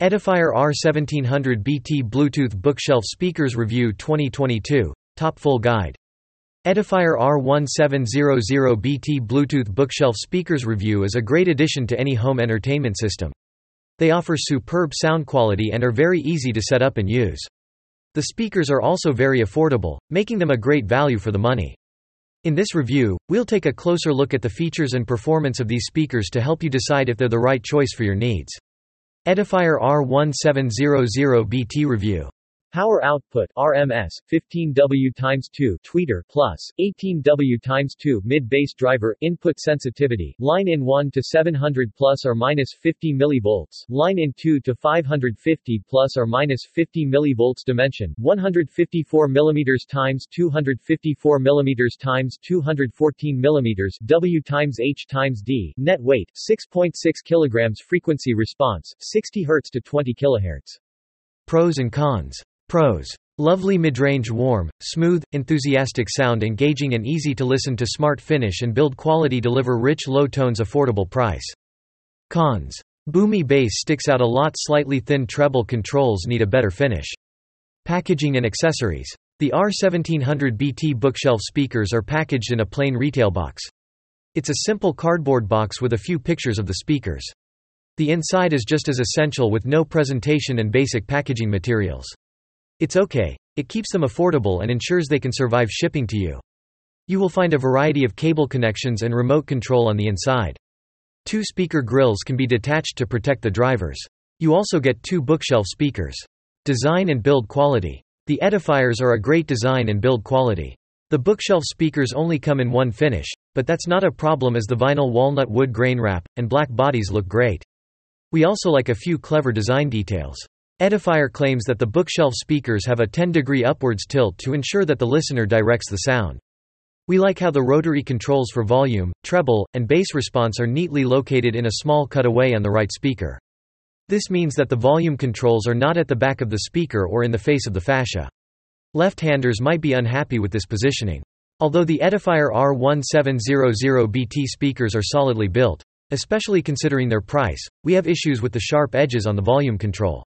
Edifier R1700 BT Bluetooth Bookshelf Speakers Review 2022, Top Full Guide. Edifier R1700 BT Bluetooth Bookshelf Speakers Review is a great addition to any home entertainment system. They offer superb sound quality and are very easy to set up and use. The speakers are also very affordable, making them a great value for the money. In this review, we'll take a closer look at the features and performance of these speakers to help you decide if they're the right choice for your needs. Edifier R1700BT Review Power output RMS 15W times 2 tweeter plus 18W times 2 mid bass driver input sensitivity line in 1 to 700 plus or minus 50 millivolts line in 2 to 550 plus or minus 50 millivolts dimension 154 millimeters times 254 millimeters times 214 millimeters W times H times D net weight 6.6 kilograms frequency response 60 Hz to 20 kHz Pros and cons Pros. Lovely midrange warm, smooth, enthusiastic sound engaging and easy to listen to smart finish and build quality deliver rich low tones affordable price. Cons. Boomy bass sticks out a lot slightly thin treble controls need a better finish. Packaging and accessories. The R1700 BT bookshelf speakers are packaged in a plain retail box. It's a simple cardboard box with a few pictures of the speakers. The inside is just as essential with no presentation and basic packaging materials. It's okay. It keeps them affordable and ensures they can survive shipping to you. You will find a variety of cable connections and remote control on the inside. Two speaker grills can be detached to protect the drivers. You also get two bookshelf speakers. Design and build quality. The edifiers are a great design and build quality. The bookshelf speakers only come in one finish, but that's not a problem as the vinyl walnut wood grain wrap, and black bodies look great. We also like a few clever design details. Edifier claims that the bookshelf speakers have a 10-degree upwards tilt to ensure that the listener directs the sound. We like how the rotary controls for volume, treble, and bass response are neatly located in a small cutaway on the right speaker. This means that the volume controls are not at the back of the speaker or in the face of the fascia. Left-handers might be unhappy with this positioning. Although the Edifier R1700BT speakers are solidly built, especially considering their price, we have issues with the sharp edges on the volume control.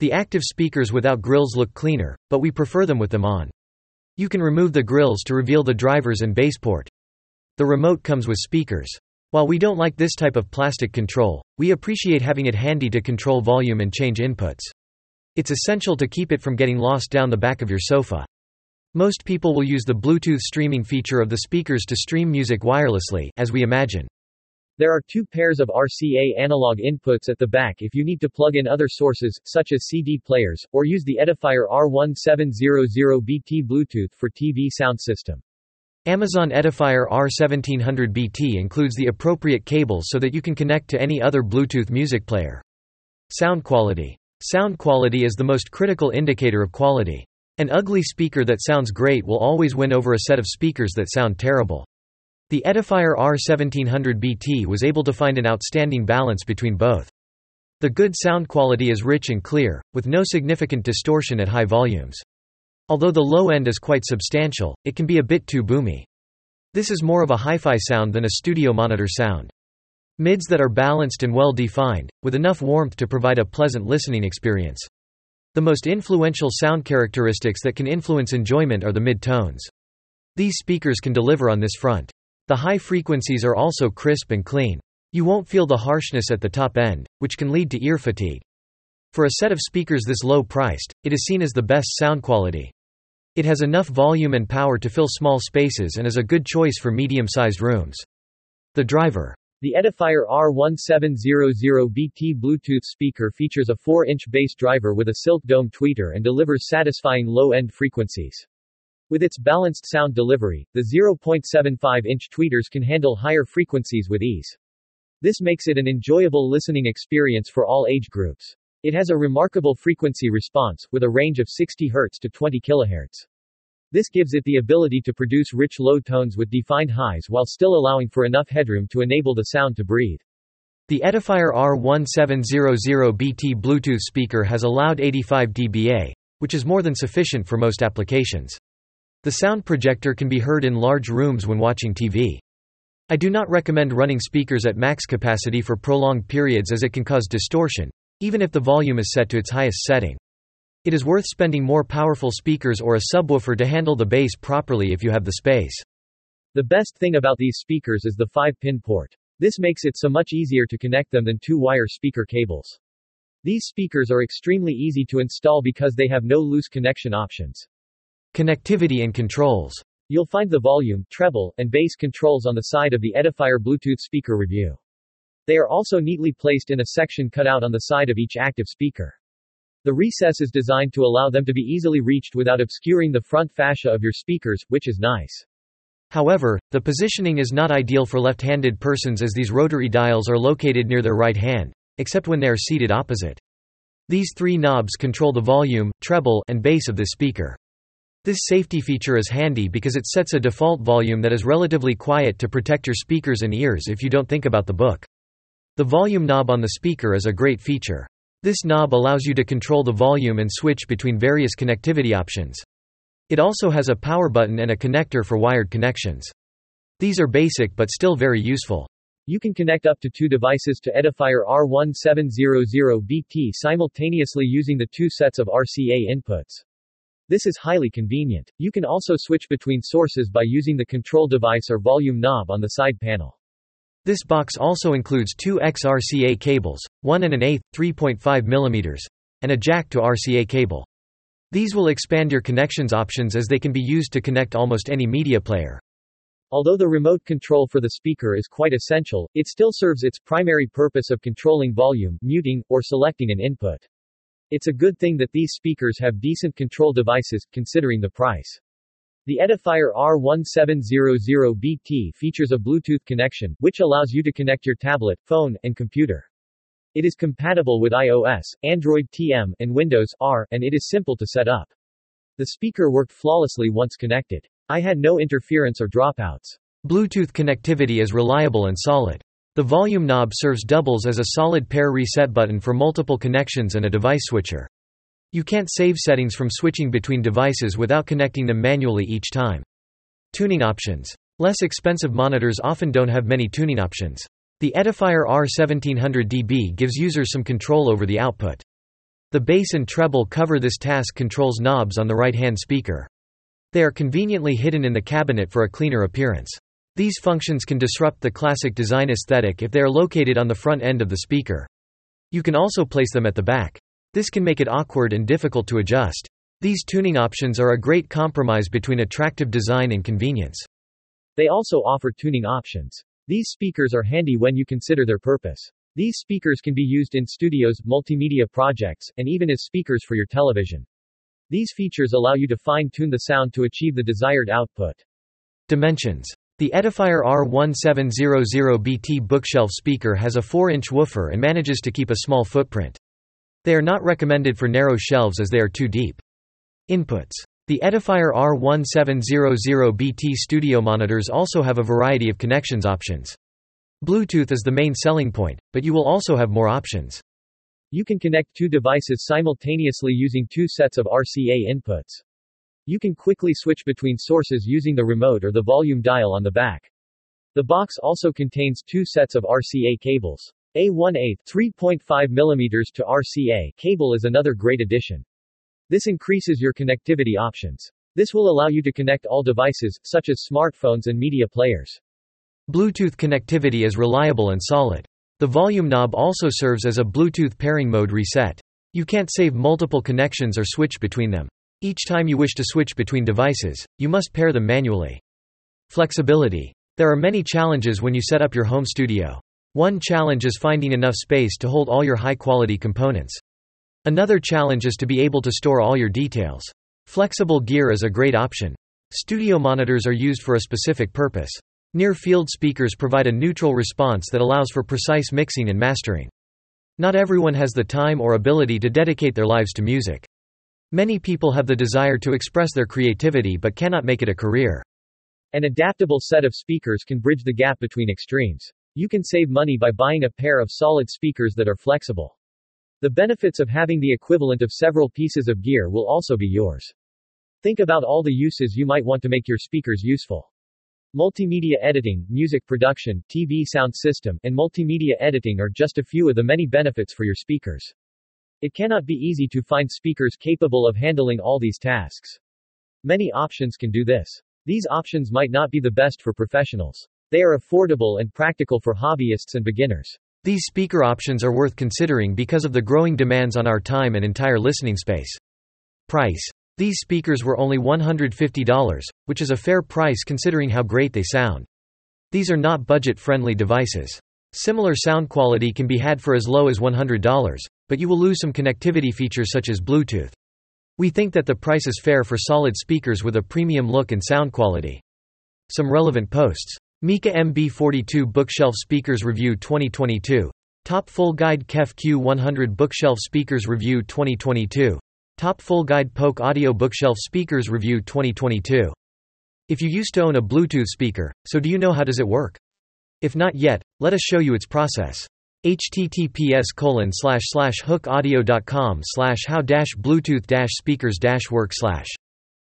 The active speakers without grills look cleaner, but we prefer them with them on. You can remove the grills to reveal the drivers and baseport. The remote comes with speakers. While we don't like this type of plastic control, we appreciate having it handy to control volume and change inputs. It's essential to keep it from getting lost down the back of your sofa. Most people will use the Bluetooth streaming feature of the speakers to stream music wirelessly, as we imagine. There are two pairs of RCA analog inputs at the back if you need to plug in other sources, such as CD players, or use the Edifier R1700BT Bluetooth for TV sound system. Amazon Edifier R1700BT includes the appropriate cables so that you can connect to any other Bluetooth music player. Sound quality. Sound quality is the most critical indicator of quality. An ugly speaker that sounds great will always win over a set of speakers that sound terrible. The Edifier R1700BT was able to find an outstanding balance between both. The good sound quality is rich and clear, with no significant distortion at high volumes. Although the low end is quite substantial, it can be a bit too boomy. This is more of a hi-fi sound than a studio monitor sound. Mids that are balanced and well defined, with enough warmth to provide a pleasant listening experience. The most influential sound characteristics that can influence enjoyment are the mid-tones. These speakers can deliver on this front. The high frequencies are also crisp and clean. You won't feel the harshness at the top end, which can lead to ear fatigue. For a set of speakers this low priced, it is seen as the best sound quality. It has enough volume and power to fill small spaces and is a good choice for medium-sized rooms. The driver. The Edifier R1700BT Bluetooth speaker features a 4-inch bass driver with a silk dome tweeter and delivers satisfying low-end frequencies. With its balanced sound delivery, the 0.75-inch tweeters can handle higher frequencies with ease. This makes it an enjoyable listening experience for all age groups. It has a remarkable frequency response, with a range of 60 Hz to 20 kHz. This gives it the ability to produce rich low tones with defined highs while still allowing for enough headroom to enable the sound to breathe. The Edifier R1700BT Bluetooth speaker has a loud 85 dBA, which is more than sufficient for most applications. The sound projector can be heard in large rooms when watching TV. I do not recommend running speakers at max capacity for prolonged periods as it can cause distortion, even if the volume is set to its highest setting. It is worth spending more powerful speakers or a subwoofer to handle the bass properly if you have the space. The best thing about these speakers is the 5-pin port. This makes it so much easier to connect them than two-wire speaker cables. These speakers are extremely easy to install because they have no loose connection options. Connectivity and controls. You'll find the volume, treble, and bass controls on the side of the Edifier Bluetooth speaker review. They are also neatly placed in a section cut out on the side of each active speaker. The recess is designed to allow them to be easily reached without obscuring the front fascia of your speakers, which is nice. However, the positioning is not ideal for left-handed persons as these rotary dials are located near their right hand, except when they are seated opposite. These three knobs control the volume, treble, and bass of this speaker. This safety feature is handy because it sets a default volume that is relatively quiet to protect your speakers and ears if you don't think about the book. The volume knob on the speaker is a great feature. This knob allows you to control the volume and switch between various connectivity options. It also has a power button and a connector for wired connections. These are basic but still very useful. You can connect up to two devices to Edifier R1700BT simultaneously using the two sets of RCA inputs. This is highly convenient. You can also switch between sources by using the control device or volume knob on the side panel. This box also includes two XRCA cables, 1 and an eighth, 3.5 mm, and a jack to RCA cable. These will expand your connections options as they can be used to connect almost any media player. Although the remote control for the speaker is quite essential, it still serves its primary purpose of controlling volume, muting, or selecting an input. It's a good thing that these speakers have decent control devices, considering the price. The Edifier R1700BT features a Bluetooth connection, which allows you to connect your tablet, phone, and computer. It is compatible with iOS, Android TM, and Windows R, and it is simple to set up. The speaker worked flawlessly once connected. I had no interference or dropouts. Bluetooth connectivity is reliable and solid. The volume knob serves doubles as a solid pair reset button for multiple connections and a device switcher. You can't save settings from switching between devices without connecting them manually each time. Tuning options. Less expensive monitors often don't have many tuning options. The Edifier R1700DB gives users some control over the output. The bass and treble cover this task controls knobs on the right-hand speaker. They are conveniently hidden in the cabinet for a cleaner appearance. These functions can disrupt the classic design aesthetic if they are located on the front end of the speaker. You can also place them at the back. This can make it awkward and difficult to adjust. These tuning options are a great compromise between attractive design and convenience. They also offer tuning options. These speakers are handy when you consider their purpose. These speakers can be used in studios, multimedia projects, and even as speakers for your television. These features allow you to fine-tune the sound to achieve the desired output. Dimensions. The Edifier R1700BT bookshelf speaker has a 4-inch woofer and manages to keep a small footprint. They are not recommended for narrow shelves as they are too deep. Inputs. The Edifier R1700BT studio monitors also have a variety of connections options. Bluetooth is the main selling point, but you will also have more options. You can connect two devices simultaneously using two sets of RCA inputs. You can quickly switch between sources using the remote or the volume dial on the back. The box also contains two sets of RCA cables. A 1/8 3.5 mm to RCA cable is another great addition. This increases your connectivity options. This will allow you to connect all devices, such as smartphones and media players. Bluetooth connectivity is reliable and solid. The volume knob also serves as a Bluetooth pairing mode reset. You can't save multiple connections or switch between them. Each time you wish to switch between devices, you must pair them manually. Flexibility. There are many challenges when you set up your home studio. One challenge is finding enough space to hold all your high-quality components. Another challenge is to be able to store all your details. Flexible gear is a great option. Studio monitors are used for a specific purpose. Near-field speakers provide a neutral response that allows for precise mixing and mastering. Not everyone has the time or ability to dedicate their lives to music. Many people have the desire to express their creativity but cannot make it a career. An adaptable set of speakers can bridge the gap between extremes. You can save money by buying a pair of solid speakers that are flexible. The benefits of having the equivalent of several pieces of gear will also be yours. Think about all the uses you might want to make your speakers useful. Multimedia editing, music production, TV sound system, and multimedia editing are just a few of the many benefits for your speakers. It cannot be easy to find speakers capable of handling all these tasks. Many options can do this. These options might not be the best for professionals. They are affordable and practical for hobbyists and beginners. These speaker options are worth considering because of the growing demands on our time and entire listening space. Price. These speakers were only $150, which is a fair price considering how great they sound. These are not budget-friendly devices. Similar sound quality can be had for as low as $100, but you will lose some connectivity features such as Bluetooth. We think that the price is fair for solid speakers with a premium look and sound quality. Some relevant posts. Micca MB42 Bookshelf Speakers Review 2022. Top Full Guide KEF Q100 Bookshelf Speakers Review 2022. Top Full Guide Polk Audio Bookshelf Speakers Review 2022. If you used to own a Bluetooth speaker, so do you know how does it work? If not yet, let us show you its process https colon slash slash hookaudio.com slash how dash bluetooth dash speakers dash work slash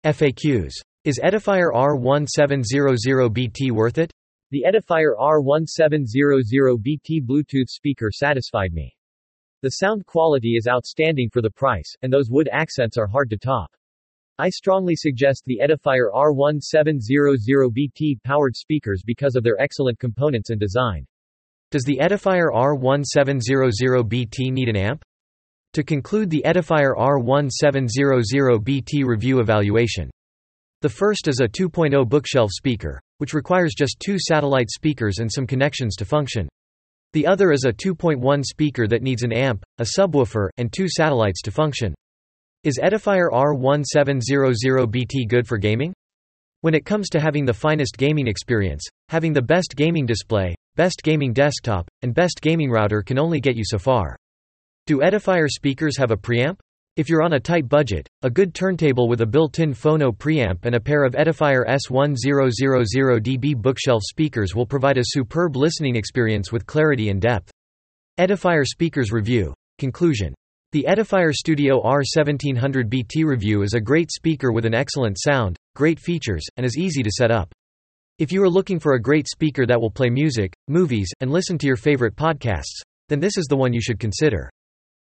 FAQs. Is Edifier R1700BT worth it? The Edifier R1700BT Bluetooth speaker satisfied me. The sound quality is outstanding for the price, and those wood accents are hard to top. I strongly suggest the Edifier R1700BT powered speakers because of their excellent components and design. Does the Edifier R1700BT need an amp? To conclude the Edifier R1700BT review evaluation. The first is a 2.0 bookshelf speaker, which requires just two satellite speakers and some connections to function. The other is a 2.1 speaker that needs an amp, a subwoofer, and two satellites to function. Is Edifier R1700BT good for gaming? When it comes to having the finest gaming experience, having the best gaming display, best gaming desktop, and best gaming router can only get you so far. Do Edifier speakers have a preamp? If you're on a tight budget, a good turntable with a built-in phono preamp and a pair of Edifier S1000DB bookshelf speakers will provide a superb listening experience with clarity and depth. Edifier Speakers Review. Conclusion. The Edifier Studio R1700BT Review is a great speaker with an excellent sound, great features, and is easy to set up. If you are looking for a great speaker that will play music, movies, and listen to your favorite podcasts, then this is the one you should consider.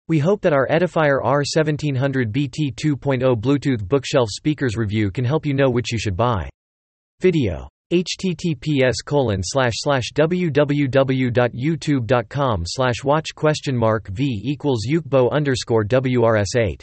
We hope that our Edifier R1700BT 2.0 Bluetooth bookshelf speakers review can help you know which you should buy. Video. Https colon slash slash www.youtube.com slash watch question mark v equals ukbo underscore wrs8